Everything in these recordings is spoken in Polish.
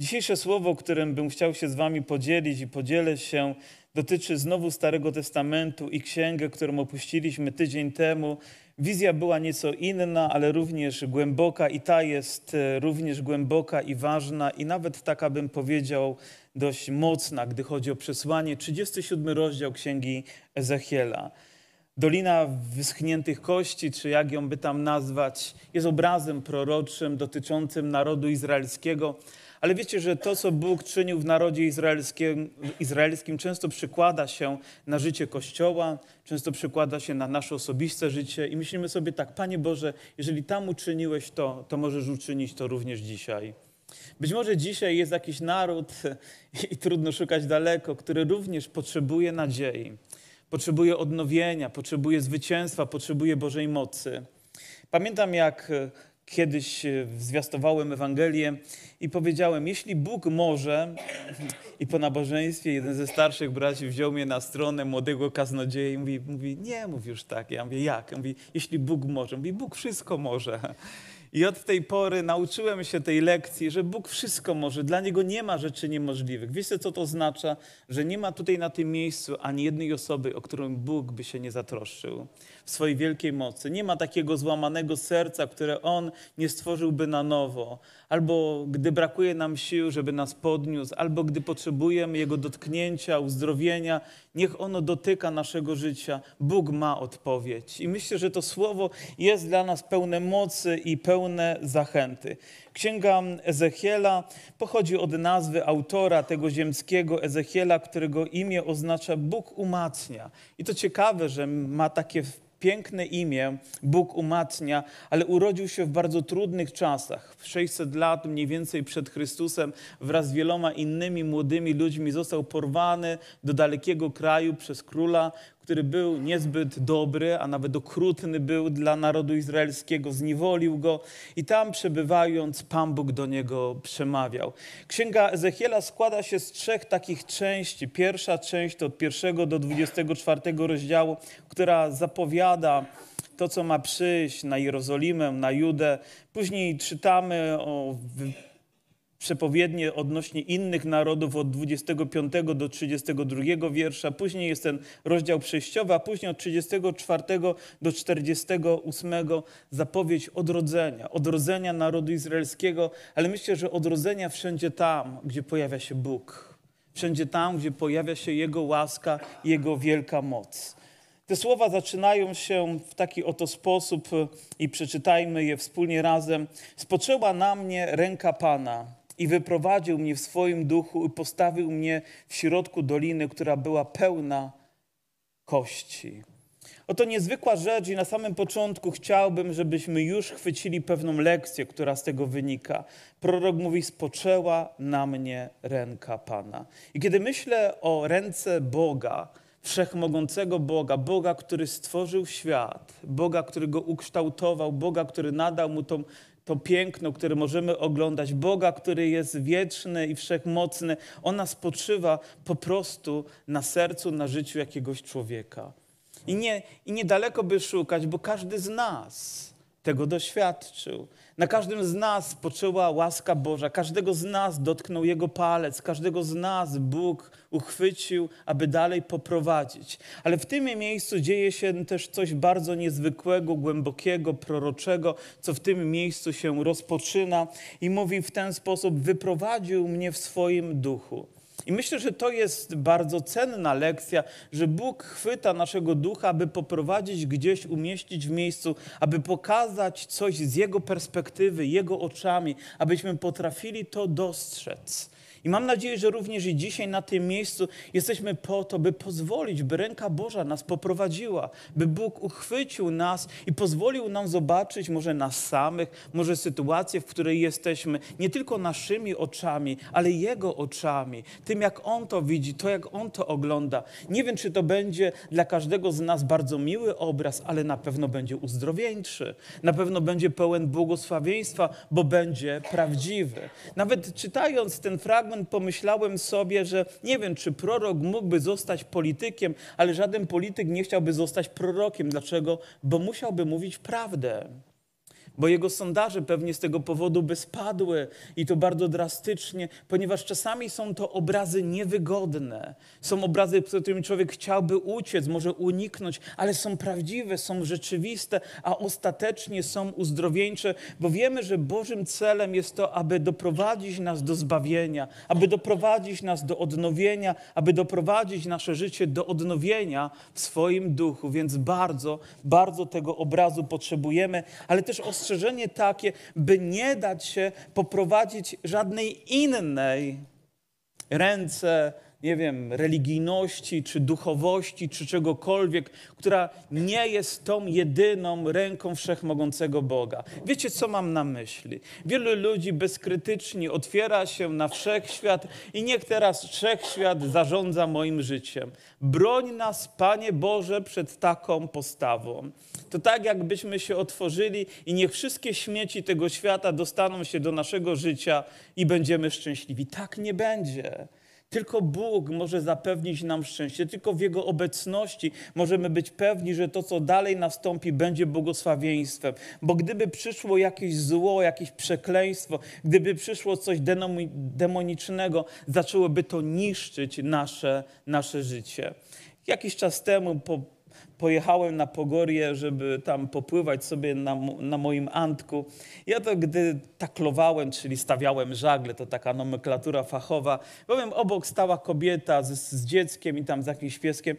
Dzisiejsze słowo, którym bym chciał się z Wami podzielić i podzielę się, dotyczy znowu Starego Testamentu i księgę, którą opuściliśmy tydzień temu. Wizja była nieco inna, ale również głęboka, i ta jest e, również głęboka i ważna, i nawet taka bym powiedział dość mocna, gdy chodzi o przesłanie. 37 rozdział księgi Ezechiela. Dolina wyschniętych kości, czy jak ją by tam nazwać, jest obrazem proroczym dotyczącym narodu izraelskiego. Ale wiecie, że to, co Bóg czynił w narodzie izraelskim, izraelskim, często przykłada się na życie Kościoła, często przykłada się na nasze osobiste życie i myślimy sobie tak, Panie Boże, jeżeli tam uczyniłeś to, to możesz uczynić to również dzisiaj. Być może dzisiaj jest jakiś naród i trudno szukać daleko, który również potrzebuje nadziei, potrzebuje odnowienia, potrzebuje zwycięstwa, potrzebuje Bożej mocy. Pamiętam, jak kiedyś e, zwiastowałem Ewangelię i powiedziałem, jeśli Bóg może, i po nabożeństwie jeden ze starszych braci wziął mnie na stronę młodego kaznodzieja i mówi, mówi nie mów już tak. Ja mówię, jak? Ja mówię, jeśli Bóg może. Mówi, Bóg wszystko może. I od tej pory nauczyłem się tej lekcji, że Bóg wszystko może, dla Niego nie ma rzeczy niemożliwych. Wiecie, co to oznacza? Że nie ma tutaj na tym miejscu ani jednej osoby, o którą Bóg by się nie zatroszczył w swojej wielkiej mocy. Nie ma takiego złamanego serca, które On nie stworzyłby na nowo. Albo gdy brakuje nam sił, żeby nas podniósł, albo gdy potrzebujemy Jego dotknięcia, uzdrowienia, niech ono dotyka naszego życia. Bóg ma odpowiedź. I myślę, że to słowo jest dla nas pełne mocy i pełne zachęty. Księga Ezechiela pochodzi od nazwy autora tego ziemskiego Ezechiela, którego imię oznacza Bóg umacnia. I to ciekawe, że ma takie piękne imię, Bóg umacnia, ale urodził się w bardzo trudnych czasach. 600 lat mniej więcej przed Chrystusem wraz z wieloma innymi młodymi ludźmi został porwany do dalekiego kraju przez króla, który był niezbyt dobry, a nawet okrutny był dla narodu izraelskiego, zniewolił go i tam przebywając Pan Bóg do niego przemawiał. Księga Ezechiela składa się z trzech takich części. Pierwsza część to od pierwszego do 24 rozdziału, która zapowiada to, co ma przyjść na Jerozolimę, na Judę. Później czytamy o przepowiednie odnośnie innych narodów od 25 do 32 wiersza. Później jest ten rozdział przejściowy, a później od 34 do 48 zapowiedź odrodzenia. Odrodzenia narodu izraelskiego, ale myślę, że odrodzenia wszędzie tam, gdzie pojawia się Bóg. Wszędzie tam, gdzie pojawia się Jego łaska, Jego wielka moc. Te słowa zaczynają się w taki oto sposób i przeczytajmy je wspólnie razem. Spoczęła na mnie ręka Pana i wyprowadził mnie w swoim duchu i postawił mnie w środku doliny, która była pełna kości. Oto niezwykła rzecz i na samym początku chciałbym, żebyśmy już chwycili pewną lekcję, która z tego wynika. Prorok mówi, spoczęła na mnie ręka Pana. I kiedy myślę o ręce Boga, wszechmogącego Boga, Boga, który stworzył świat, Boga, który go ukształtował, Boga, który nadał mu tą to piękno, które możemy oglądać, Boga, który jest wieczny i wszechmocny, ona spoczywa po prostu na sercu, na życiu jakiegoś człowieka. I, nie, I niedaleko by szukać, bo każdy z nas tego doświadczył. Na każdym z nas spoczęła łaska Boża, każdego z nas dotknął Jego palec, każdego z nas Bóg uchwycił, aby dalej poprowadzić. Ale w tym miejscu dzieje się też coś bardzo niezwykłego, głębokiego, proroczego, co w tym miejscu się rozpoczyna i mówi w ten sposób: Wyprowadził mnie w swoim duchu. I myślę, że to jest bardzo cenna lekcja, że Bóg chwyta naszego ducha, aby poprowadzić gdzieś, umieścić w miejscu, aby pokazać coś z Jego perspektywy, Jego oczami, abyśmy potrafili to dostrzec. I mam nadzieję, że również i dzisiaj na tym miejscu jesteśmy po to, by pozwolić, by ręka Boża nas poprowadziła, by Bóg uchwycił nas i pozwolił nam zobaczyć może nas samych, może sytuację, w której jesteśmy, nie tylko naszymi oczami, ale Jego oczami, tym jak On to widzi, to jak On to ogląda. Nie wiem, czy to będzie dla każdego z nas bardzo miły obraz, ale na pewno będzie uzdrowieńczy, na pewno będzie pełen błogosławieństwa, bo będzie prawdziwy. Nawet czytając ten fragment, pomyślałem sobie, że nie wiem, czy prorok mógłby zostać politykiem, ale żaden polityk nie chciałby zostać prorokiem. Dlaczego? Bo musiałby mówić prawdę. Bo jego sondaże pewnie z tego powodu by spadły i to bardzo drastycznie, ponieważ czasami są to obrazy niewygodne. Są obrazy, przed którymi człowiek chciałby uciec, może uniknąć, ale są prawdziwe, są rzeczywiste, a ostatecznie są uzdrowieńcze, bo wiemy, że Bożym celem jest to, aby doprowadzić nas do zbawienia, aby doprowadzić nas do odnowienia, aby doprowadzić nasze życie do odnowienia w swoim duchu. Więc bardzo, bardzo tego obrazu potrzebujemy, ale też ostrzeżenie takie, by nie dać się poprowadzić żadnej innej ręce, nie wiem, religijności, czy duchowości, czy czegokolwiek, która nie jest tą jedyną ręką wszechmogącego Boga. Wiecie, co mam na myśli? Wielu ludzi bezkrytycznie otwiera się na wszechświat i niech teraz wszechświat zarządza moim życiem. Broń nas, Panie Boże, przed taką postawą. To tak, jakbyśmy się otworzyli i niech wszystkie śmieci tego świata dostaną się do naszego życia i będziemy szczęśliwi. Tak nie będzie. Tylko Bóg może zapewnić nam szczęście, tylko w Jego obecności możemy być pewni, że to, co dalej nastąpi, będzie błogosławieństwem. Bo gdyby przyszło jakieś zło, jakieś przekleństwo, gdyby przyszło coś demonicznego, zaczęłoby to niszczyć nasze, nasze życie. Jakiś czas temu po pojechałem na Pogorię, żeby tam popływać sobie na, na moim antku. Ja to gdy taklowałem, czyli stawiałem żagle, to taka nomenklatura fachowa, powiem, obok stała kobieta z, z dzieckiem i tam z jakimś pieskiem.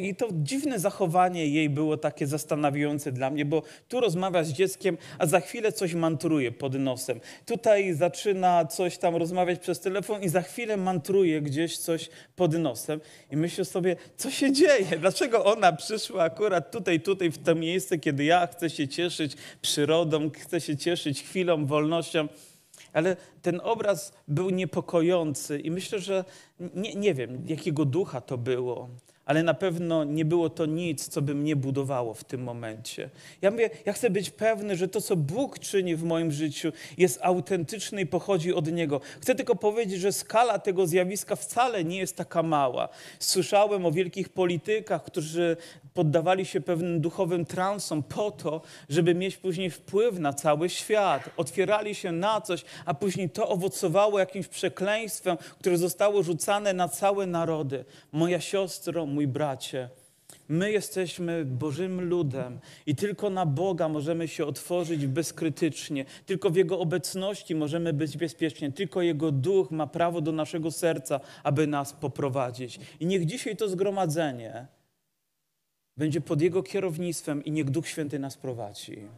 I to dziwne zachowanie jej było takie zastanawiające dla mnie, bo tu rozmawia z dzieckiem, a za chwilę coś mantruje pod nosem. Tutaj zaczyna coś tam rozmawiać przez telefon i za chwilę mantruje gdzieś coś pod nosem. I myślę sobie, co się dzieje? Dlaczego ona przyszła przyszła akurat tutaj, tutaj, w to miejsce, kiedy ja chcę się cieszyć przyrodą, chcę się cieszyć chwilą, wolnością. Ale ten obraz był niepokojący i myślę, że nie, nie wiem, jakiego ducha to było ale na pewno nie było to nic, co by mnie budowało w tym momencie. Ja mówię, ja chcę być pewny, że to, co Bóg czyni w moim życiu, jest autentyczne i pochodzi od Niego. Chcę tylko powiedzieć, że skala tego zjawiska wcale nie jest taka mała. Słyszałem o wielkich politykach, którzy poddawali się pewnym duchowym transom po to, żeby mieć później wpływ na cały świat. Otwierali się na coś, a później to owocowało jakimś przekleństwem, które zostało rzucane na całe narody. Moja siostro, mój bracie, my jesteśmy Bożym ludem i tylko na Boga możemy się otworzyć bezkrytycznie. Tylko w Jego obecności możemy być bezpiecznie. Tylko Jego duch ma prawo do naszego serca, aby nas poprowadzić. I niech dzisiaj to zgromadzenie będzie pod Jego kierownictwem i niech Duch Święty nas prowadzi.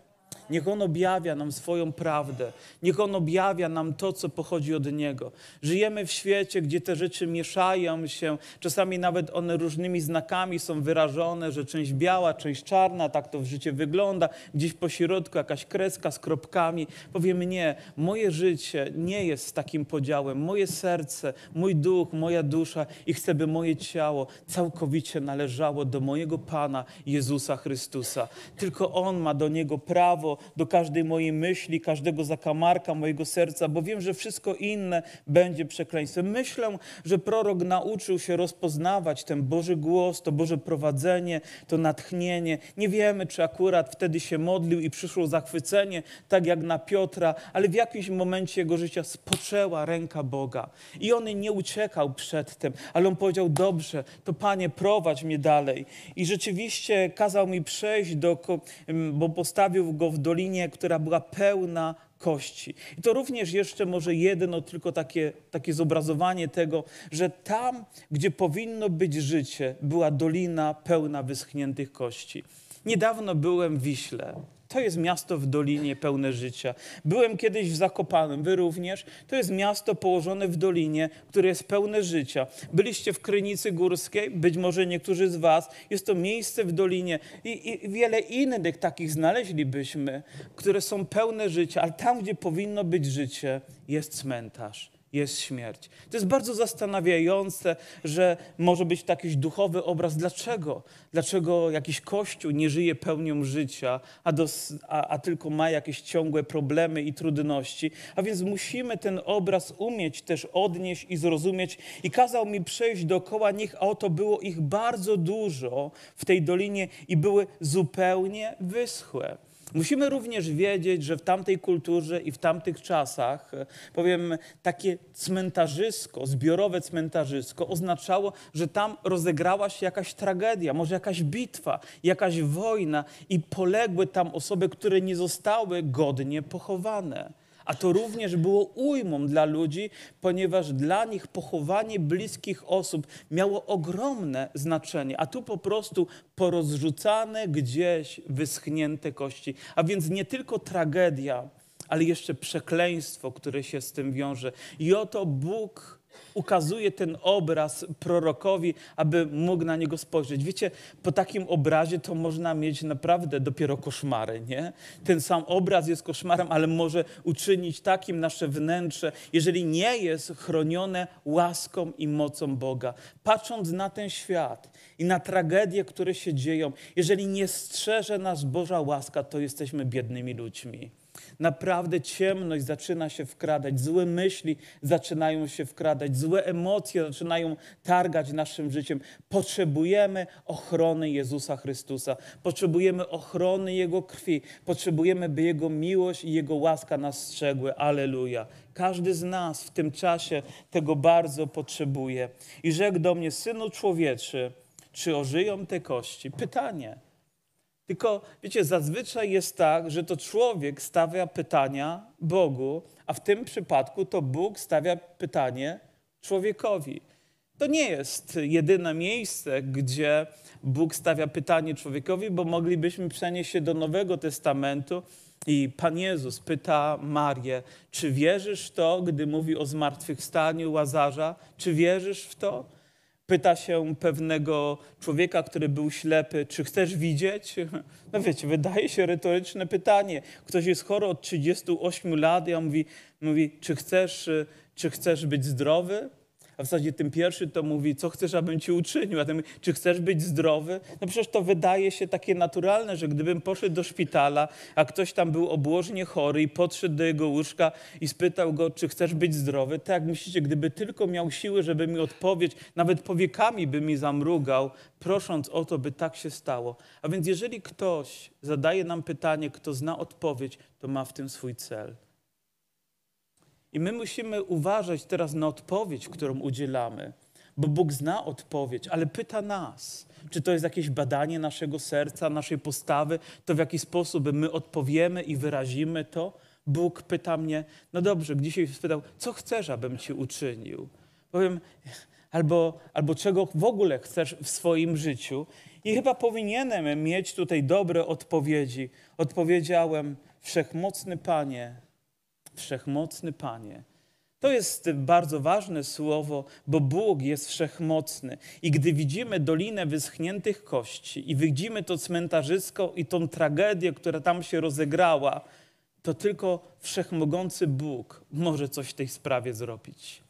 Niech On objawia nam swoją prawdę. Niech On objawia nam to, co pochodzi od Niego. Żyjemy w świecie, gdzie te rzeczy mieszają się. Czasami nawet one różnymi znakami są wyrażone, że część biała, część czarna, tak to w życiu wygląda. Gdzieś po środku jakaś kreska z kropkami. Powiemy nie, moje życie nie jest takim podziałem. Moje serce, mój duch, moja dusza i chcę, by moje ciało całkowicie należało do mojego Pana Jezusa Chrystusa. Tylko On ma do Niego prawo, do każdej mojej myśli, każdego zakamarka mojego serca, bo wiem, że wszystko inne będzie przekleństwem. Myślę, że prorok nauczył się rozpoznawać ten Boży głos, to Boże prowadzenie, to natchnienie. Nie wiemy, czy akurat wtedy się modlił i przyszło zachwycenie, tak jak na Piotra, ale w jakimś momencie jego życia spoczęła ręka Boga. I on nie uciekał przed tym, ale on powiedział: Dobrze, to Panie, prowadź mnie dalej. I rzeczywiście kazał mi przejść do, bo postawił go w dolinie, która była pełna kości. I to również jeszcze może jedno tylko takie, takie zobrazowanie tego, że tam, gdzie powinno być życie, była dolina pełna wyschniętych kości. Niedawno byłem w Wiśle. To jest miasto w dolinie pełne życia. Byłem kiedyś w Zakopanem, wy również. To jest miasto położone w dolinie, które jest pełne życia. Byliście w Krynicy Górskiej, być może niektórzy z was. Jest to miejsce w dolinie i, i wiele innych takich znaleźlibyśmy, które są pełne życia, ale tam, gdzie powinno być życie, jest cmentarz jest śmierć. To jest bardzo zastanawiające, że może być taki duchowy obraz. Dlaczego? Dlaczego jakiś kościół nie żyje pełnią życia, a, dos, a, a, tylko ma jakieś ciągłe problemy i trudności? A więc musimy ten obraz umieć też odnieść i zrozumieć. I kazał mi przejść dookoła nich, a oto było ich bardzo dużo w tej dolinie i były zupełnie wyschłe. Musimy również wiedzieć, że w tamtej kulturze i w tamtych czasach, e, powiem, takie cmentarzysko, zbiorowe cmentarzysko oznaczało, że tam rozegrała się jakaś tragedia, może jakaś bitwa, jakaś wojna i poległy tam osoby, które nie zostały godnie pochowane. A to również było ujmą dla ludzi, ponieważ dla nich pochowanie bliskich osób miało ogromne znaczenie, a tu po prostu porozrzucane gdzieś wyschnięte kości. A więc nie tylko tragedia, ale jeszcze przekleństwo, które się z tym wiąże. I oto Bóg ukazuje ten obraz prorokowi, aby mógł na niego spojrzeć. Wiecie, po takim obrazie to można mieć naprawdę dopiero koszmary, nie? Ten sam obraz jest koszmarem, ale może uczynić takim nasze wnętrze, jeżeli nie jest chronione łaską i mocą Boga. Patrząc na ten świat i na tragedie, które się dzieją, jeżeli nie strzeże nas Boża łaska, to jesteśmy biednymi ludźmi. Naprawdę ciemność zaczyna się wkradać, złe myśli zaczynają się wkradać, złe emocje zaczynają targać naszym życiem. Potrzebujemy ochrony Jezusa Chrystusa, potrzebujemy ochrony Jego krwi, potrzebujemy, by Jego miłość i Jego łaska nas strzegły. Aleluja. Każdy z nas w tym czasie tego bardzo potrzebuje. I rzekł do mnie, synu człowieczy, czy ożyją te kości? Pytanie. Tylko, wiecie, zazwyczaj jest tak, że to człowiek stawia pytania Bogu, a w tym przypadku to Bóg stawia pytanie człowiekowi. To nie jest jedyne miejsce, gdzie Bóg stawia pytanie człowiekowi, bo moglibyśmy przenieść się do Nowego Testamentu i Pan Jezus pyta Marię, czy wierzysz w to, gdy mówi o zmartwychwstaniu Łazarza? Czy wierzysz w to? Pyta się pewnego człowieka, który był ślepy, czy chcesz widzieć? No wiecie, wydaje się retoryczne pytanie. Ktoś jest chory od 38 lat, ja mówi, mówi czy, chcesz, czy chcesz być zdrowy? A w zasadzie tym pierwszy to mówi, co chcesz, abym ci uczynił, a ten czy chcesz być zdrowy? No przecież to wydaje się takie naturalne, że gdybym poszedł do szpitala, a ktoś tam był obłożnie chory i podszedł do jego łóżka i spytał go, czy chcesz być zdrowy, to jak myślicie, gdyby tylko miał siły, żeby mi odpowiedzieć, nawet powiekami by mi zamrugał, prosząc o to, by tak się stało. A więc jeżeli ktoś zadaje nam pytanie, kto zna odpowiedź, to ma w tym swój cel. I my musimy uważać teraz na odpowiedź, którą udzielamy, bo Bóg zna odpowiedź, ale pyta nas, czy to jest jakieś badanie naszego serca, naszej postawy, to w jaki sposób my odpowiemy i wyrazimy to. Bóg pyta mnie, no dobrze, dzisiaj spytał, co chcesz, abym ci uczynił? Powiem, albo, albo czego w ogóle chcesz w swoim życiu. I chyba powinienem mieć tutaj dobre odpowiedzi. Odpowiedziałem, Wszechmocny Panie, Wszechmocny Panie. To jest bardzo ważne słowo, bo Bóg jest wszechmocny. I gdy widzimy dolinę wyschniętych kości i widzimy to cmentarzysko i tą tragedię, która tam się rozegrała, to tylko wszechmogący Bóg może coś w tej sprawie zrobić.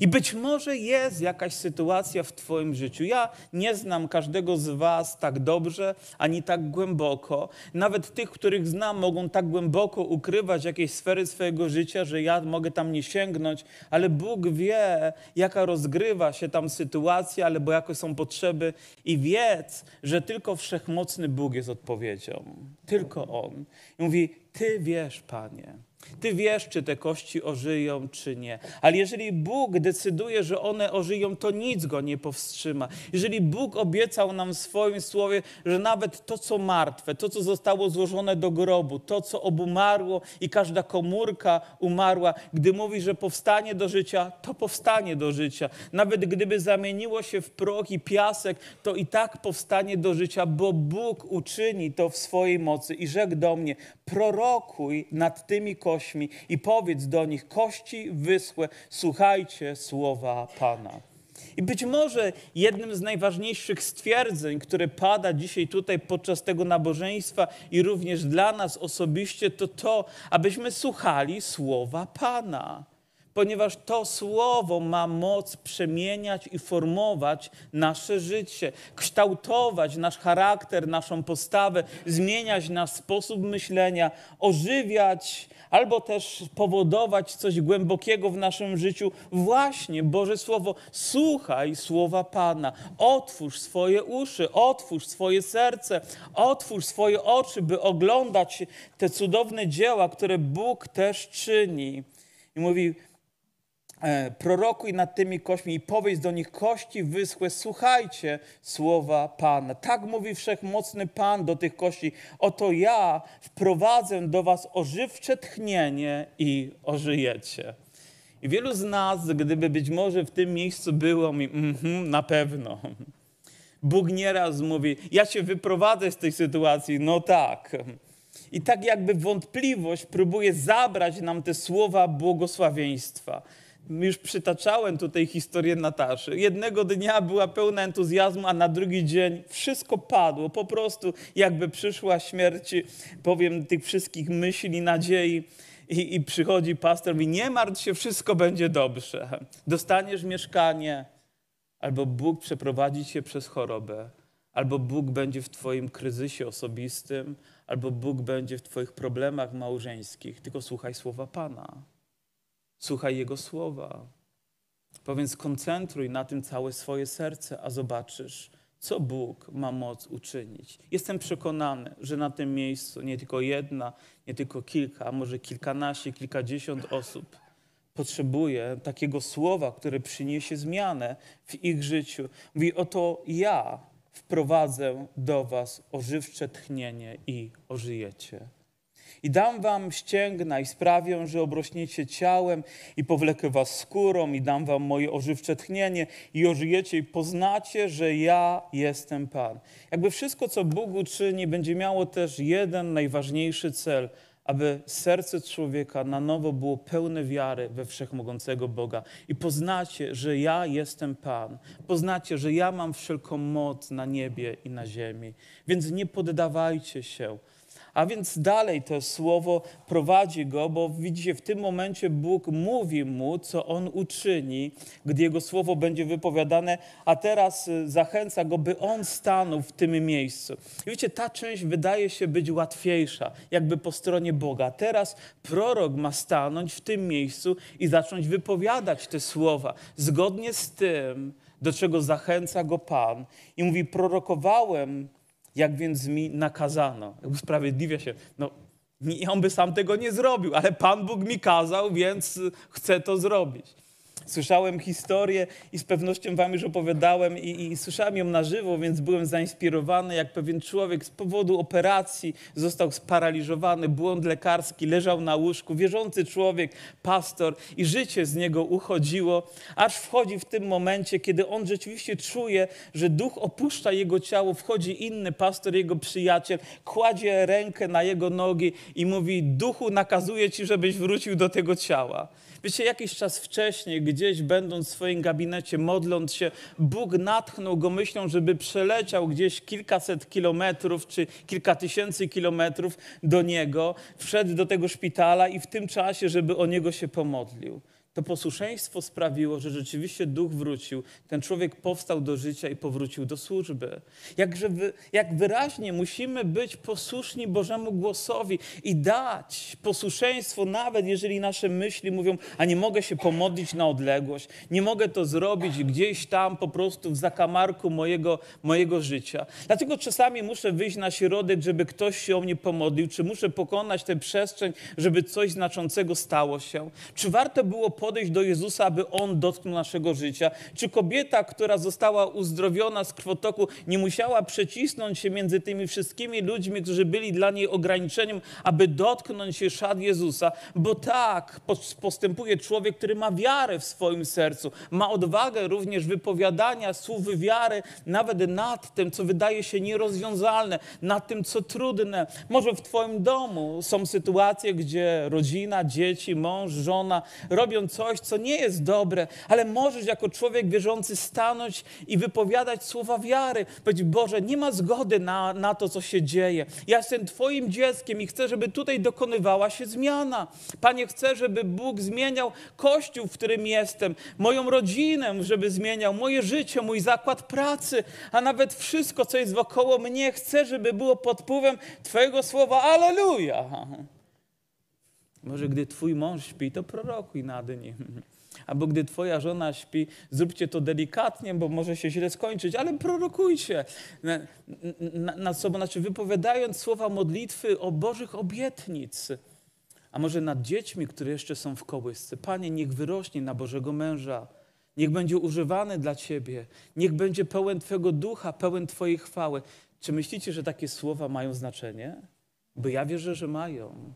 I być może jest jakaś sytuacja w Twoim życiu. Ja nie znam każdego z Was tak dobrze, ani tak głęboko. Nawet tych, których znam, mogą tak głęboko ukrywać jakieś sfery swojego życia, że ja mogę tam nie sięgnąć, ale Bóg wie, jaka rozgrywa się tam sytuacja, albo jakie są potrzeby. I wiedz, że tylko wszechmocny Bóg jest odpowiedzią. Tylko On. I mówi: Ty wiesz, Panie. Ty wiesz, czy te kości ożyją, czy nie. Ale jeżeli Bóg decyduje, że one ożyją, to nic go nie powstrzyma. Jeżeli Bóg obiecał nam w swoim słowie, że nawet to, co martwe, to, co zostało złożone do grobu, to, co obumarło i każda komórka umarła, gdy mówi, że powstanie do życia, to powstanie do życia. Nawet gdyby zamieniło się w proch i piasek, to i tak powstanie do życia, bo Bóg uczyni to w swojej mocy. I rzekł do mnie, prorokuj nad tymi kośćmi i powiedz do nich, kości wyschłe, słuchajcie słowa Pana. I być może jednym z najważniejszych stwierdzeń, które pada dzisiaj tutaj podczas tego nabożeństwa i również dla nas osobiście, to to, abyśmy słuchali słowa Pana. Ponieważ to słowo ma moc przemieniać i formować nasze życie, kształtować nasz charakter, naszą postawę, zmieniać nasz sposób myślenia, ożywiać albo też powodować coś głębokiego w naszym życiu. Właśnie Boże Słowo, słuchaj słowa Pana, otwórz swoje uszy, otwórz swoje serce, otwórz swoje oczy, by oglądać te cudowne dzieła, które Bóg też czyni. I mówi, prorokuj nad tymi kośćmi i powiedz do nich, kości wyschłe, słuchajcie słowa Pana. Tak mówi wszechmocny Pan do tych kości. Oto ja wprowadzę do was ożywcze tchnienie i ożyjecie. I wielu z nas, gdyby być może w tym miejscu było, mi mm -hmm, na pewno. Bóg nieraz mówi, ja cię wyprowadzę z tej sytuacji. No tak. I tak jakby wątpliwość próbuje zabrać nam te słowa błogosławieństwa już przytaczałem tutaj historię Nataszy. Jednego dnia była pełna entuzjazmu, a na drugi dzień wszystko padło. Po prostu jakby przyszła śmierć, powiem, tych wszystkich myśli, nadziei. I, I przychodzi pastor i nie martw się, wszystko będzie dobrze. Dostaniesz mieszkanie, albo Bóg przeprowadzi cię przez chorobę, albo Bóg będzie w twoim kryzysie osobistym, albo Bóg będzie w twoich problemach małżeńskich. Tylko słuchaj słowa Pana. Słuchaj Jego słowa. Powiedz, skoncentruj na tym całe swoje serce, a zobaczysz, co Bóg ma moc uczynić. Jestem przekonany, że na tym miejscu nie tylko jedna, nie tylko kilka, a może kilkanaście, kilkadziesiąt osób potrzebuje takiego słowa, które przyniesie zmianę w ich życiu. Mówi, oto ja wprowadzę do was ożywcze tchnienie i ożyjecie. I dam wam ścięgna i sprawię, że obrośniecie ciałem i powlekę was skórą i dam wam moje ożywcze tchnienie i ożyjecie i poznacie, że ja jestem Pan. Jakby wszystko, co Bóg uczyni, będzie miało też jeden najważniejszy cel, aby serce człowieka na nowo było pełne wiary we wszechmogącego Boga. I poznacie, że ja jestem Pan. Poznacie, że ja mam wszelką moc na niebie i na ziemi. Więc nie poddawajcie się a więc dalej to słowo prowadzi go, bo widzicie, w tym momencie Bóg mówi mu, co on uczyni, gdy jego słowo będzie wypowiadane, a teraz y, zachęca go, by on stanął w tym miejscu. I wiecie, ta część wydaje się być łatwiejsza, jakby po stronie Boga. Teraz prorok ma stanąć w tym miejscu i zacząć wypowiadać te słowa zgodnie z tym, do czego zachęca go Pan. I mówi: Prorokowałem jak więc mi nakazano? Usprawiedliwia się. No, on by sam tego nie zrobił, ale Pan Bóg mi kazał, więc chcę to zrobić. Słyszałem historię i z pewnością wam już opowiadałem i, i, słyszałem ją na żywo, więc byłem zainspirowany, jak pewien człowiek z powodu operacji został sparaliżowany, błąd lekarski, leżał na łóżku, wierzący człowiek, pastor i życie z niego uchodziło, aż wchodzi w tym momencie, kiedy on rzeczywiście czuje, że duch opuszcza jego ciało, wchodzi inny pastor, jego przyjaciel, kładzie rękę na jego nogi i mówi, duchu nakazuje ci, żebyś wrócił do tego ciała. Wiecie, jakiś czas wcześniej, gdzieś będąc w swoim gabinecie, modląc się, Bóg natchnął go myślą, żeby przeleciał gdzieś kilkaset kilometrów czy kilka tysięcy kilometrów do niego, wszedł do tego szpitala i w tym czasie, żeby o niego się pomodlił to posłuszeństwo sprawiło, że rzeczywiście duch wrócił. Ten człowiek powstał do życia i powrócił do służby. Jakże wy, jak wyraźnie musimy być posłuszni Bożemu głosowi i dać posłuszeństwo, nawet jeżeli nasze myśli mówią, a nie mogę się pomodlić na odległość, nie mogę to zrobić gdzieś tam po prostu w zakamarku mojego, mojego życia. Dlatego czasami muszę wyjść na środek, żeby ktoś się o mnie pomodlił, czy muszę pokonać tę przestrzeń, żeby coś znaczącego stało się. Czy warto było podejść do Jezusa, aby On dotknął naszego życia? Czy kobieta, która została uzdrowiona z krwotoku, nie musiała przecisnąć się między tymi wszystkimi ludźmi, którzy byli dla niej ograniczeniem, aby dotknąć się szat Jezusa? Bo tak postępuje człowiek, który ma wiarę w swoim sercu, ma odwagę również wypowiadania słów wiary, nawet nad tym, co wydaje się nierozwiązalne, nad tym, co trudne. Może w Twoim domu są sytuacje, gdzie rodzina, dzieci, mąż, żona robią coś, co nie jest dobre, ale możesz jako człowiek wierzący stanąć i wypowiadać słowa wiary. Powiedzieć, Boże, nie ma zgody na, na to, co się dzieje. Ja jestem Twoim dzieckiem i chcę, żeby tutaj dokonywała się zmiana. Panie, chcę, żeby Bóg zmieniał kościół, w którym jestem, moją rodzinę, żeby zmieniał moje życie, mój zakład pracy, a nawet wszystko, co jest wokoło mnie. Chcę, żeby było pod wpływem Twojego słowa. Aleluja! Może gdy twój mąż śpi, to prorokuj nad nim. Albo gdy twoja żona śpi, zróbcie to delikatnie, bo może się źle skończyć, ale prorokujcie nad na sobą, znaczy wypowiadając słowa modlitwy o Bożych obietnic. A może nad dziećmi, które jeszcze są w kołysce. Panie, niech wyrośnie na Bożego męża. Niech będzie używany dla Ciebie. Niech będzie pełen Twojego ducha, pełen Twojej chwały. Czy myślicie, że takie słowa mają znaczenie? Bo ja wierzę, że mają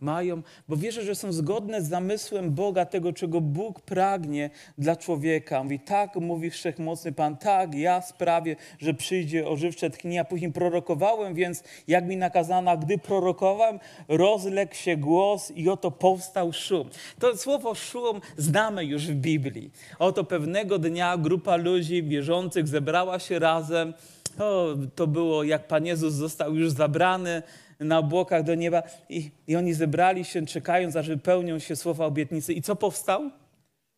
mają, bo wierzę, że są zgodne z zamysłem Boga, tego, czego Bóg pragnie dla człowieka. Mówi, tak, mówi Wszechmocny Pan, tak, ja sprawię, że przyjdzie ożywcze tchnienie. A później prorokowałem, więc jak mi nakazano, gdy prorokowałem, rozległ się głos i oto powstał szum. To słowo szum znamy już w Biblii. Oto pewnego dnia grupa ludzi wierzących zebrała się razem. O, to było, jak Pan Jezus został już zabrany na obłokach do nieba i, i oni zebrali się, czekając, aż wypełnią się słowa obietnicy. I co powstał?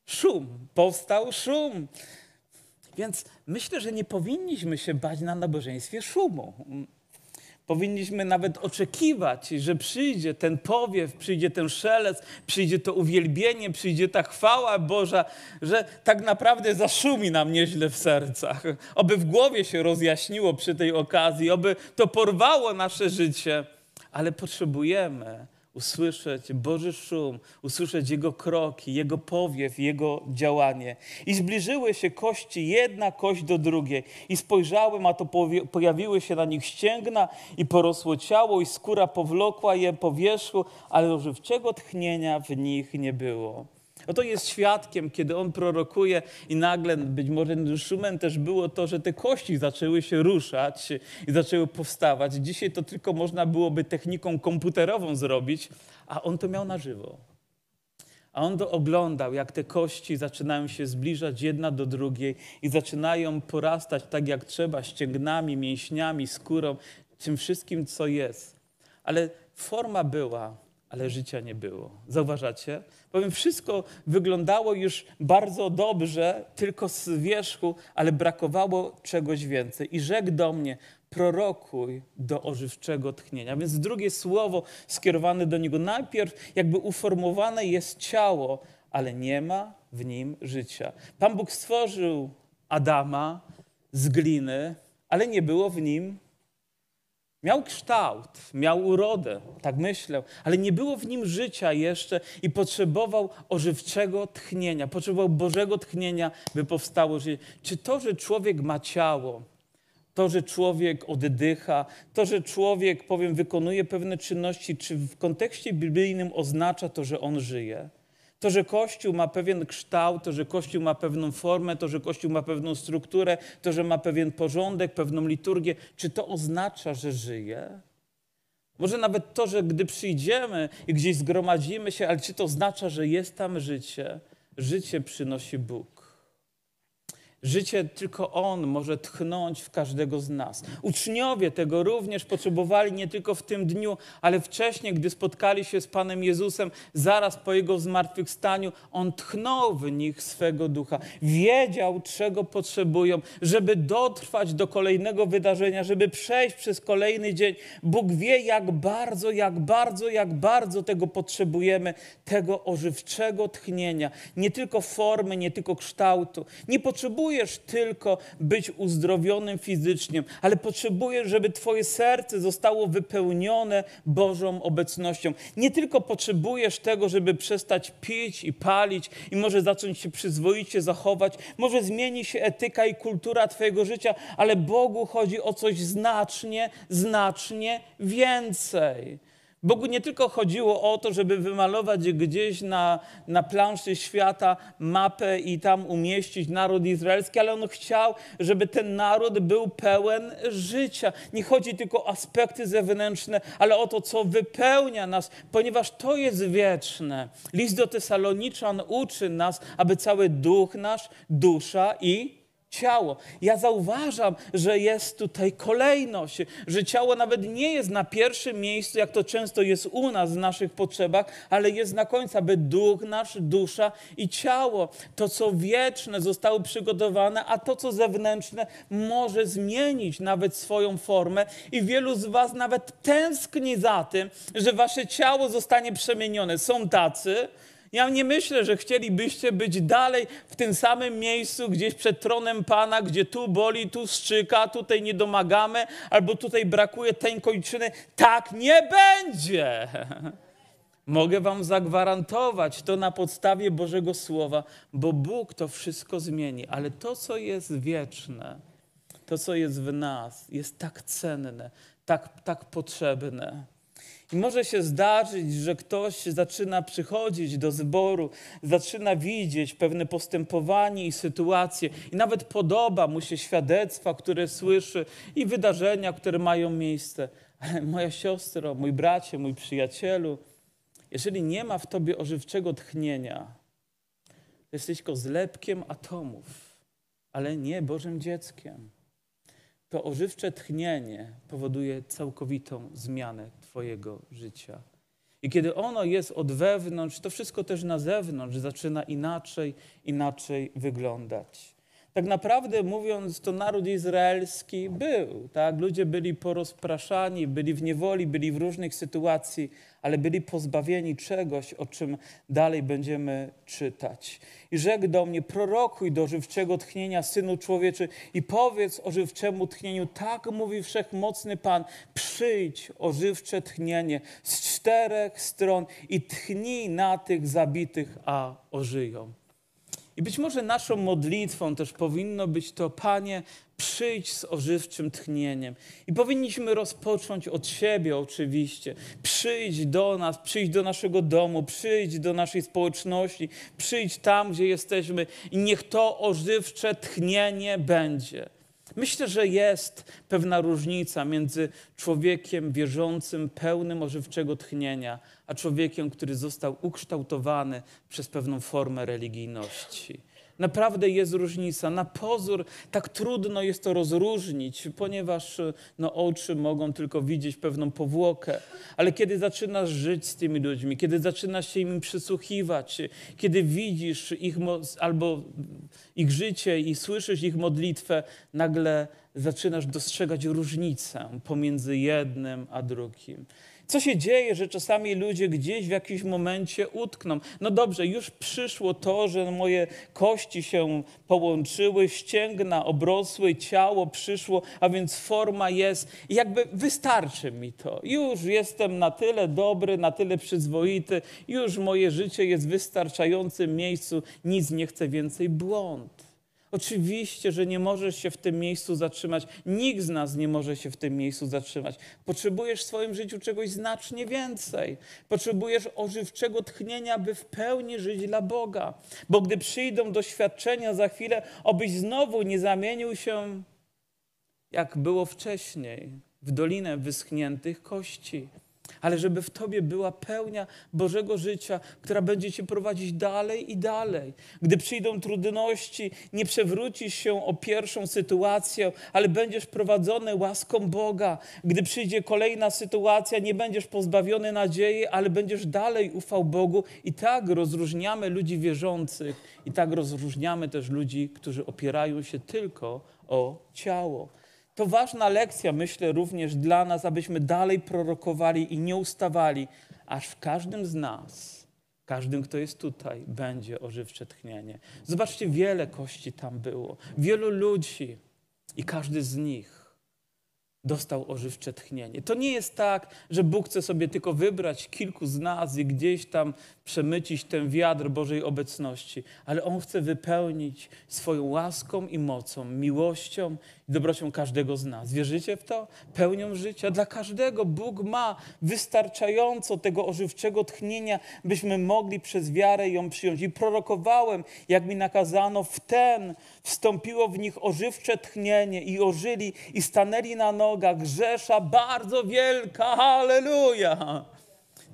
Szum. Powstał szum. Więc myślę, że nie powinniśmy się bać na nabożeństwie szumu. Powinniśmy nawet oczekiwać, że przyjdzie ten powiew, przyjdzie ten szelec, przyjdzie to uwielbienie, przyjdzie ta chwała Boża, że tak naprawdę zaszumi nam nieźle w sercach. Oby w głowie się rozjaśniło przy tej okazji, oby to porwało nasze życie ale potrzebujemy usłyszeć Boży szum, usłyszeć Jego kroki, Jego powiew, Jego działanie. I zbliżyły się kości jedna kość do drugiej. I spojrzałem, a to pojawiły się na nich ścięgna i porosło ciało i skóra powlokła je po wierzchu, ale żywczego tchnienia w nich nie było. Oto jest świadkiem, kiedy on prorokuje i nagle, być może szumem też było to, że te kości zaczęły się ruszać i zaczęły powstawać. Dzisiaj to tylko można byłoby techniką komputerową zrobić, a on to miał na żywo. A on to oglądał, jak te kości zaczynają się zbliżać jedna do drugiej i zaczynają porastać tak jak trzeba, ścięgnami, mięśniami, skórą, tym wszystkim, co jest. Ale forma była, ale życia nie było. Zauważacie? Powiem, wszystko wyglądało już bardzo dobrze, tylko z wierzchu, ale brakowało czegoś więcej. I rzekł do mnie, prorokuj do ożywczego tchnienia. Więc drugie słowo skierowane do niego. Najpierw jakby uformowane jest ciało, ale nie ma w nim życia. Pan Bóg stworzył Adama z gliny, ale nie było w nim Miał kształt, miał urodę, tak myślę, ale nie było w nim życia jeszcze i potrzebował ożywczego tchnienia, potrzebował Bożego tchnienia, by powstało życie. Czy to, że człowiek ma ciało, to, że człowiek oddycha, to, że człowiek, powiem, wykonuje pewne czynności, czy w kontekście biblijnym oznacza to, że on żyje? To, że Kościół ma pewien kształt, to, że Kościół ma pewną formę, to, że Kościół ma pewną strukturę, to, że ma pewien porządek, pewną liturgię, czy to oznacza, że żyje? Może nawet to, że gdy przyjdziemy i gdzieś zgromadzimy się, ale czy to oznacza, że jest tam życie? Życie przynosi Bóg. Życie tylko On może tchnąć w każdego z nas. Uczniowie tego również potrzebowali nie tylko w tym dniu, ale wcześniej, gdy spotkali się z Panem Jezusem, zaraz po Jego zmartwychwstaniu, On tchnął w nich swego ducha. Wiedział, czego potrzebują, żeby dotrwać do kolejnego wydarzenia, żeby przejść przez kolejny dzień. Bóg wie, jak bardzo, jak bardzo, jak bardzo tego potrzebujemy, tego ożywczego tchnienia. Nie tylko formy, nie tylko kształtu. Nie potrzebuje potrzebujesz tylko być uzdrowionym fizycznie, ale potrzebujesz, żeby Twoje serce zostało wypełnione Bożą obecnością. Nie tylko potrzebujesz tego, żeby przestać pić i palić i może zacząć się przyzwoicie zachować, może zmieni się etyka i kultura Twojego życia, ale Bogu chodzi o coś znacznie, znacznie więcej. Bogu nie tylko chodziło o to, żeby wymalować gdzieś na, na planszy świata mapę i tam umieścić naród izraelski, ale On chciał, żeby ten naród był pełen życia. Nie chodzi tylko o aspekty zewnętrzne, ale o to, co wypełnia nas, ponieważ to jest wieczne. List do Tesaloniczan uczy nas, aby cały duch nasz, dusza i ciało. Ja zauważam, że jest tutaj kolejność, że ciało nawet nie jest na pierwszym miejscu, jak to często jest u nas w naszych potrzebach, ale jest na końcu, aby duch nasz, dusza i ciało, to co wieczne zostały przygotowane, a to co zewnętrzne może zmienić nawet swoją formę i wielu z was nawet tęskni za tym, że wasze ciało zostanie przemienione. Są tacy, ja nie myślę, że chcielibyście być dalej w tym samym miejscu, gdzieś przed tronem Pana, gdzie tu boli, tu szczyka, tutaj nie domagamy, albo tutaj brakuje tej kończyny. Tak nie będzie. Mogę Wam zagwarantować to na podstawie Bożego Słowa, bo Bóg to wszystko zmieni, ale to, co jest wieczne, to, co jest w nas, jest tak cenne, tak, tak potrzebne. I może się zdarzyć, że ktoś zaczyna przychodzić do zboru, zaczyna widzieć pewne postępowanie i sytuacje, i nawet podoba mu się świadectwa, które słyszy, i wydarzenia, które mają miejsce. Ale moja siostro, mój bracie, mój przyjacielu, jeżeli nie ma w tobie ożywczego tchnienia, to jesteś tylko zlepkiem atomów, ale nie Bożym dzieckiem to ożywcze tchnienie powoduje całkowitą zmianę Twojego życia. I kiedy ono jest od wewnątrz, to wszystko też na zewnątrz zaczyna inaczej, inaczej wyglądać. Tak naprawdę mówiąc, to naród izraelski był, tak? Ludzie byli porozpraszani, byli w niewoli, byli w różnych sytuacjach, ale byli pozbawieni czegoś, o czym dalej będziemy czytać. I rzekł do mnie, prorokuj do żywczego tchnienia, Synu Człowieczy, i powiedz o żywczemu tchnieniu, tak mówi Wszechmocny Pan, przyjdź o żywcze tchnienie z czterech stron i tchnij na tych zabitych, a ożyją. I być może naszą modlitwą też powinno być to, Panie, przyjdź z ożywczym tchnieniem. I powinniśmy rozpocząć od siebie oczywiście. Przyjdź do nas, przyjdź do naszego domu, przyjdź do naszej społeczności, przyjdź tam, gdzie jesteśmy i niech to ożywcze tchnienie będzie. Myślę, że jest pewna różnica między człowiekiem wierzącym, pełnym ożywczego tchnienia, a człowiekiem, który został ukształtowany przez pewną formę religijności. Naprawdę jest różnica. Na pozór tak trudno jest to rozróżnić, ponieważ no, oczy mogą tylko widzieć pewną powłokę. Ale kiedy zaczynasz żyć z tymi ludźmi, kiedy zaczynasz się im przysłuchiwać, kiedy widzisz ich albo ich życie i słyszysz ich modlitwę, nagle zaczynasz dostrzegać różnicę pomiędzy jednym a drugim. Co się dzieje, że czasami ludzie gdzieś w jakimś momencie utkną? No dobrze, już przyszło to, że moje kości się połączyły, ścięgna obrosły, ciało przyszło, a więc forma jest i jakby wystarczy mi to. Już jestem na tyle dobry, na tyle przyzwoity, już moje życie jest w wystarczającym miejscu, nic nie chcę więcej błąd. Oczywiście, że nie możesz się w tym miejscu zatrzymać. Nikt z nas nie może się w tym miejscu zatrzymać. Potrzebujesz w swoim życiu czegoś znacznie więcej. Potrzebujesz ożywczego tchnienia, by w pełni żyć dla Boga. Bo gdy przyjdą doświadczenia za chwilę, obyś znowu nie zamienił się, jak było wcześniej, w dolinę wyschniętych kości ale żeby w Tobie była pełnia Bożego życia, która będzie Cię prowadzić dalej i dalej. Gdy przyjdą trudności, nie przewrócisz się o pierwszą sytuację, ale będziesz prowadzony łaską Boga. Gdy przyjdzie kolejna sytuacja, nie będziesz pozbawiony nadziei, ale będziesz dalej ufał Bogu. I tak rozróżniamy ludzi wierzących, i tak rozróżniamy też ludzi, którzy opierają się tylko o ciało. To ważna lekcja, myślę, również dla nas, abyśmy dalej prorokowali i nie ustawali, aż w każdym z nas, każdym, kto jest tutaj, będzie ożywcze tchnienie. Zobaczcie, wiele kości tam było, wielu ludzi i każdy z nich dostał ożywcze tchnienie. To nie jest tak, że Bóg chce sobie tylko wybrać kilku z nas i gdzieś tam przemycić ten wiatr Bożej obecności, ale On chce wypełnić swoją łaską i mocą, miłością i dobrocią każdego z nas. Wierzycie w to? Pełnią życia dla każdego. Bóg ma wystarczająco tego ożywczego tchnienia, byśmy mogli przez wiarę ją przyjąć. I prorokowałem, jak mi nakazano, w ten wstąpiło w nich ożywcze tchnienie i ożyli i stanęli na nogach. Grzesza bardzo wielka, halleluja!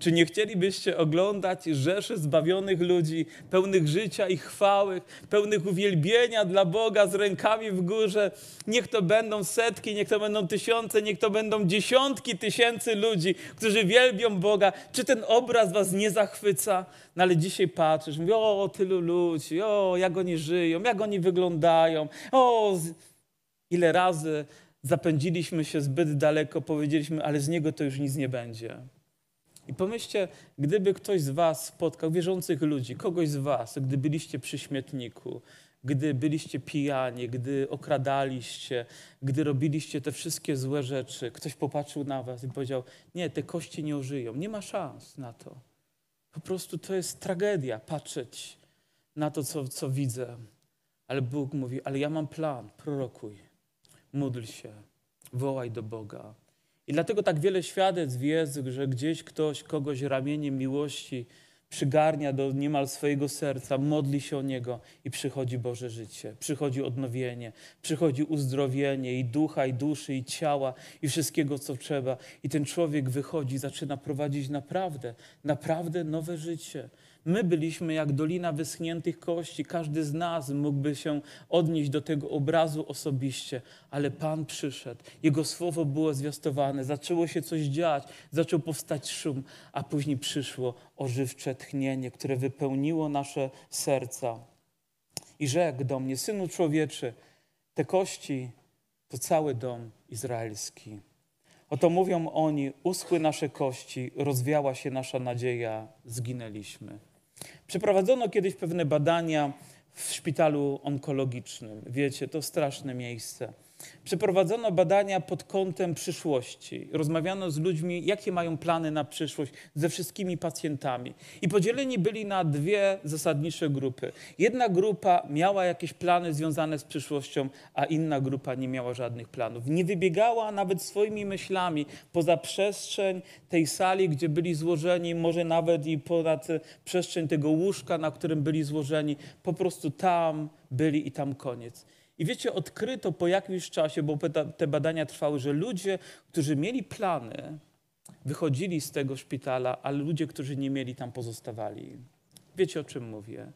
Czy nie chcielibyście oglądać rzeszy zbawionych ludzi, pełnych życia i chwały, pełnych uwielbienia dla Boga z rękami w górze? Niech to będą setki, niech to będą tysiące, niech to będą dziesiątki tysięcy ludzi, którzy wielbią Boga. Czy ten obraz was nie zachwyca? No ale dzisiaj patrzysz, mówisz, o tylu ludzi, o jak oni żyją, jak oni wyglądają, o ile razy zapędziliśmy się zbyt daleko, powiedzieliśmy, ale z niego to już nic nie będzie. I pomyślcie, gdyby ktoś z Was spotkał wierzących ludzi, kogoś z Was, gdy byliście przy śmietniku, gdy byliście pijani, gdy okradaliście, gdy robiliście te wszystkie złe rzeczy, ktoś popatrzył na Was i powiedział: Nie, te kości nie ożyją, nie ma szans na to. Po prostu to jest tragedia patrzeć na to, co, co widzę. Ale Bóg mówi: Ale ja mam plan, prorokuj, módl się, wołaj do Boga. I dlatego tak wiele świadectw jest, że gdzieś ktoś kogoś ramieniem miłości przygarnia do niemal swojego serca, modli się o niego i przychodzi Boże życie, przychodzi odnowienie, przychodzi uzdrowienie i ducha, i duszy, i ciała, i wszystkiego, co trzeba. I ten człowiek wychodzi, zaczyna prowadzić naprawdę, naprawdę nowe życie. My byliśmy jak dolina wyschniętych kości. Każdy z nas mógłby się odnieść do tego obrazu osobiście, ale Pan przyszedł. Jego słowo było zwiastowane, zaczęło się coś dziać, zaczął powstać szum, a później przyszło ożywcze tchnienie, które wypełniło nasze serca. I rzekł do mnie, synu człowieczy, te kości to cały dom izraelski. Oto mówią oni, uschły nasze kości, rozwiała się nasza nadzieja, zginęliśmy. Przeprowadzono kiedyś pewne badania w szpitalu onkologicznym. Wiecie, to straszne miejsce. Przeprowadzono badania pod kątem przyszłości. Rozmawiano z ludźmi, jakie mają plany na przyszłość, ze wszystkimi pacjentami. I podzieleni byli na dwie zasadnicze grupy. Jedna grupa miała jakieś plany związane z przyszłością, a inna grupa nie miała żadnych planów. Nie wybiegała nawet swoimi myślami poza przestrzeń tej sali, gdzie byli złożeni, może nawet i ponad przestrzeń tego łóżka, na którym byli złożeni. Po prostu tam byli i tam koniec. I wiecie, odkryto po jakimś czasie, bo te badania trwały, że ludzie, którzy mieli plany, wychodzili z tego szpitala, ale ludzie, którzy nie mieli, tam pozostawali. Wiecie, o czym mówię?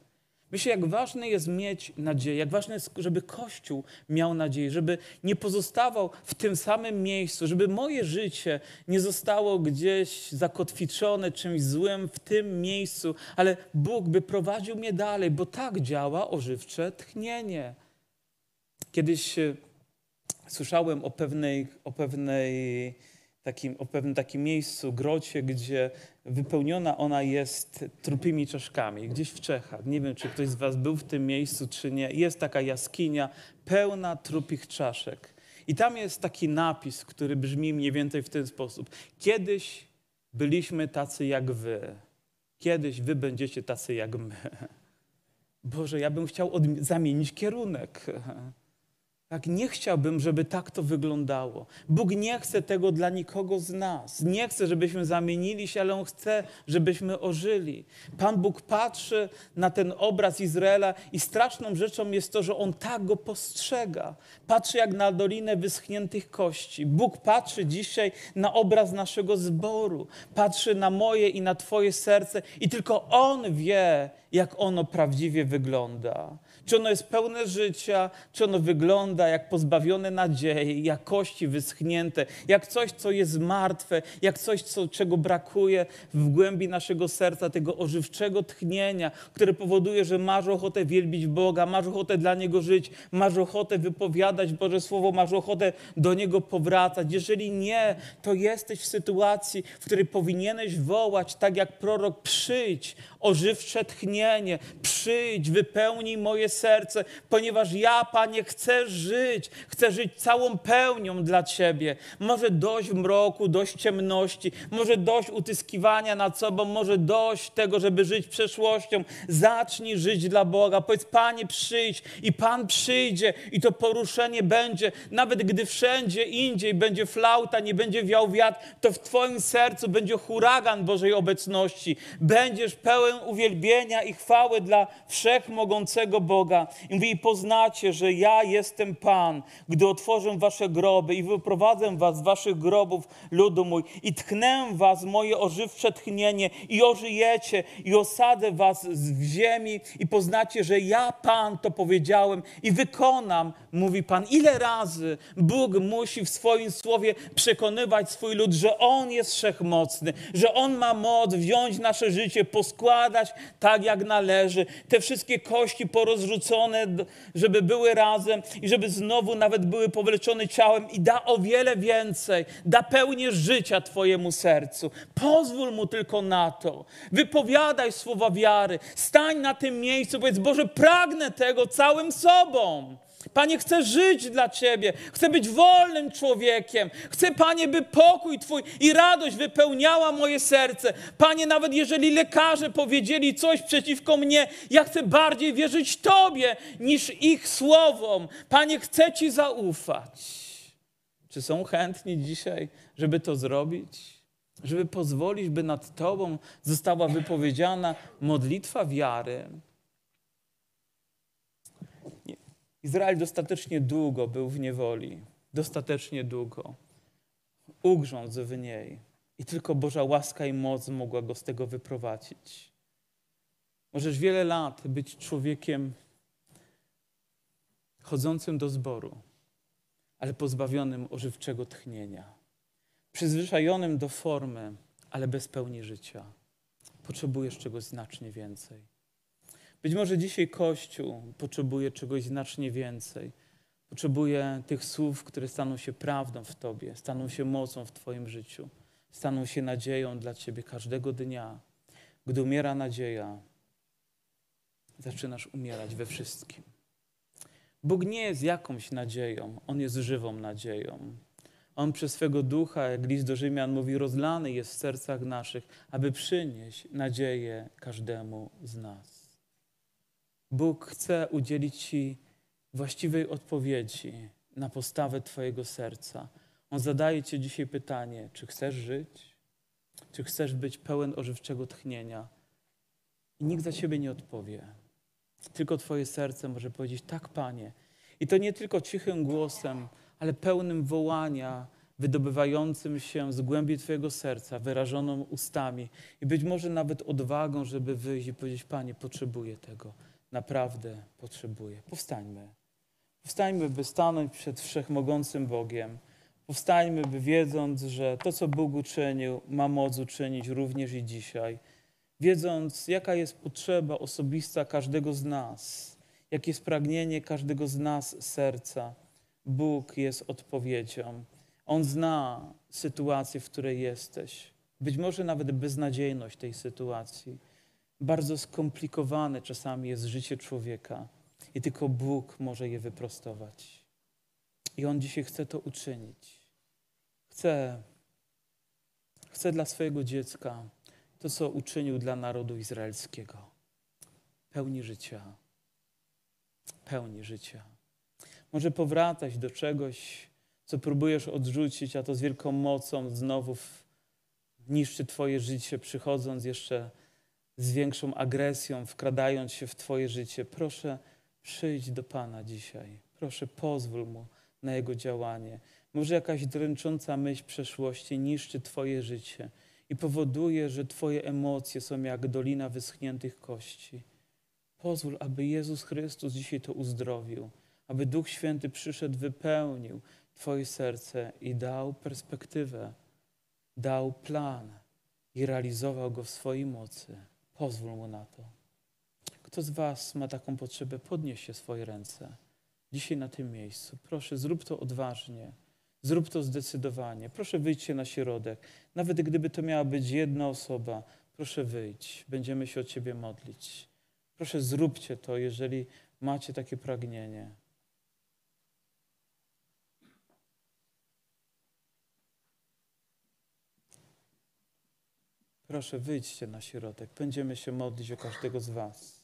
Myślę, jak ważne jest mieć nadzieję, jak ważne jest, żeby Kościół miał nadzieję, żeby nie pozostawał w tym samym miejscu, żeby moje życie nie zostało gdzieś zakotwiczone czymś złym w tym miejscu, ale Bóg by prowadził mnie dalej, bo tak działa ożywcze tchnienie. Kiedyś e, słyszałem o pewnej, o pewnej takim, o pewnym takim miejscu, grocie, gdzie wypełniona ona jest trupimi czaszkami, gdzieś w Czechach. Nie wiem, czy ktoś z was był w tym miejscu, czy nie. Jest taka jaskinia pełna trupich czaszek. I tam jest taki napis, który brzmi mniej więcej w ten sposób. Kiedyś byliśmy tacy jak wy. Kiedyś wy będziecie tacy jak my. Boże, ja bym chciał zamienić kierunek. Tak, nie chciałbym, żeby tak to wyglądało. Bóg nie chce tego dla nikogo z nas. Nie chce, żebyśmy zamienili się, ale On chce, żebyśmy ożyli. Pan Bóg patrzy na ten obraz Izraela i straszną rzeczą jest to, że On tak go postrzega. Patrzy jak na dolinę wyschniętych kości. Bóg patrzy dzisiaj na obraz naszego zboru. Patrzy na moje i na Twoje serce i tylko On wie, jak ono prawdziwie wygląda. Czy ono jest pełne życia, czy ono wygląda jak pozbawione nadziei, jak kości wyschnięte, jak coś, co jest martwe, jak coś, co, czego brakuje w głębi naszego serca, tego ożywczego tchnienia, które powoduje, że masz ochotę wielbić Boga, masz ochotę dla Niego żyć, masz ochotę wypowiadać Boże Słowo, masz ochotę do Niego powracać. Jeżeli nie, to jesteś w sytuacji, w której powinieneś wołać, tak jak prorok, przyjdź, ożywcze tchnienie, przyjdź, wypełnij moje serce, ponieważ ja, Panie, chcę żyć, chcę żyć całą pełnią dla Ciebie. Może dość mroku, dość ciemności, może dość utyskiwania nad sobą, może dość tego, żeby żyć przeszłością. Zacznij żyć dla Boga. Powiedz, Panie, przyjdź i Pan przyjdzie i to poruszenie będzie, nawet gdy wszędzie indziej będzie flauta, nie będzie wiał wiatr, to w Twoim sercu będzie huragan Bożej obecności. Będziesz pełen uwielbienia i chwały dla wszechmogącego Boga. I mówi, i poznacie, że ja jestem Pan, gdy otworzę wasze groby i wyprowadzę was z waszych grobów, ludu mój, i tchnę was moje ożywcze tchnienie i ożyjecie i osadzę was w ziemi i poznacie, że ja Pan to powiedziałem i wykonam, mówi Pan. Ile razy Bóg musi w swoim słowie przekonywać swój lud, że On jest wszechmocny, że On ma moc wziąć nasze życie, poskładać tak, jak należy. Te wszystkie kości porozrzucone, żeby były razem i żeby znowu nawet były powleczone ciałem i da o wiele więcej. Da pełnię życia Twojemu sercu. Pozwól Mu tylko na to. Wypowiadaj słowa wiary. Stań na tym miejscu, powiedz, Boże, pragnę tego całym sobą. Panie, chcę żyć dla Ciebie, chcę być wolnym człowiekiem. Chcę, Panie, by pokój Twój i radość wypełniała moje serce. Panie, nawet jeżeli lekarze powiedzieli coś przeciwko mnie, ja chcę bardziej wierzyć Tobie niż ich słowom. Panie, chcę Ci zaufać. Czy są chętni dzisiaj, żeby to zrobić? Żeby pozwolić, by nad Tobą została wypowiedziana modlitwa wiary? Izrael dostatecznie długo był w niewoli, dostatecznie długo. Ugrzązł w niej i tylko Boża łaska i moc mogła go z tego wyprowadzić. Możesz wiele lat być człowiekiem chodzącym do zboru, ale pozbawionym ożywczego tchnienia, przyzwyczajonym do formy, ale bez pełni życia. Potrzebujesz czegoś znacznie więcej. Być może dzisiaj Kościół potrzebuje czegoś znacznie więcej. Potrzebuje tych słów, które staną się prawdą w Tobie, staną się mocą w Twoim życiu, staną się nadzieją dla Ciebie każdego dnia. Gdy umiera nadzieja, zaczynasz umierać we wszystkim. Bóg nie jest jakąś nadzieją, On jest żywą nadzieją. On przez swego ducha, jak list do Rzymian mówi, rozlany jest w sercach naszych, aby przynieść nadzieję każdemu z nas. Bóg chce udzielić Ci właściwej odpowiedzi na postawę Twojego serca. On zadaje Ci dzisiaj pytanie, czy chcesz żyć? Czy chcesz być pełen ożywczego tchnienia? I nikt za Ciebie nie odpowie. Tylko Twoje serce może powiedzieć, tak, Panie. I to nie tylko cichym głosem, ale pełnym wołania, wydobywającym się z głębi Twojego serca, wyrażoną ustami i być może nawet odwagą, żeby wyjść i powiedzieć, Panie, potrzebuję tego naprawdę potrzebuje. Powstańmy. Powstańmy, by stanąć przed wszechmogącym Bogiem. Powstańmy, by wiedząc, że to, co Bóg uczynił, ma moc uczynić również i dzisiaj. Wiedząc, jaka jest potrzeba osobista każdego z nas, jakie jest pragnienie każdego z nas serca, Bóg jest odpowiedzią. On zna sytuację, w której jesteś. Być może nawet beznadziejność tej sytuacji bardzo skomplikowane czasami jest życie człowieka i tylko Bóg może je wyprostować. I On dzisiaj chce to uczynić. Chce, chce dla swojego dziecka to, co uczynił dla narodu izraelskiego. Pełni życia. Pełni życia. Może powracać do czegoś, co próbujesz odrzucić, a to z wielką mocą znowu niszczy Twoje życie, przychodząc jeszcze z większą agresją, wkradając się w Twoje życie. Proszę, przyjdź do Pana dzisiaj. Proszę, pozwól Mu na Jego działanie. Może jakaś dręcząca myśl przeszłości niszczy Twoje życie i powoduje, że Twoje emocje są jak dolina wyschniętych kości. Pozwól, aby Jezus Chrystus dzisiaj to uzdrowił, aby Duch Święty przyszedł, wypełnił Twoje serce i dał perspektywę, dał plan i realizował go w swojej mocy. Pozwól mu na to. Kto z Was ma taką potrzebę, podnieś się swoje ręce. Dzisiaj na tym miejscu. Proszę, zrób to odważnie. Zrób to zdecydowanie. Proszę wyjdźcie na środek. Nawet gdyby to miała być jedna osoba, proszę wyjdź. Będziemy się o Ciebie modlić. Proszę, zróbcie to, jeżeli macie takie pragnienie. Proszę, wyjdźcie na środek. Będziemy się modlić o każdego z Was.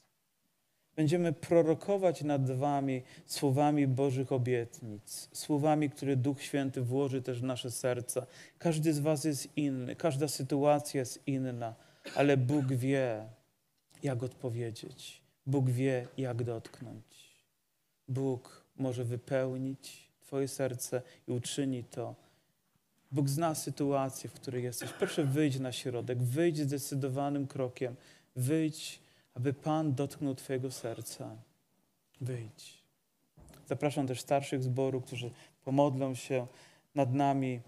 Będziemy prorokować nad Wami słowami Bożych obietnic, słowami, które Duch Święty włoży też w nasze serca. Każdy z Was jest inny, każda sytuacja jest inna, ale Bóg wie, jak odpowiedzieć. Bóg wie, jak dotknąć. Bóg może wypełnić Twoje serce i uczyni to. Bóg zna sytuację, w której jesteś. Proszę wyjdź na środek, wyjdź zdecydowanym krokiem, wyjdź, aby Pan dotknął Twojego serca. Wyjdź. Zapraszam też starszych zboru, którzy pomodlą się nad nami.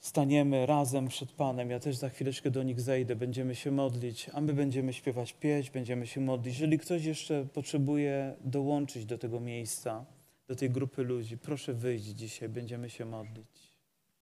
Staniemy razem przed Panem. Ja też za chwileczkę do nich zejdę. Będziemy się modlić, a my będziemy śpiewać pieśń, będziemy się modlić. Jeżeli ktoś jeszcze potrzebuje dołączyć do tego miejsca, do tej grupy ludzi, proszę wyjść dzisiaj. Będziemy się modlić.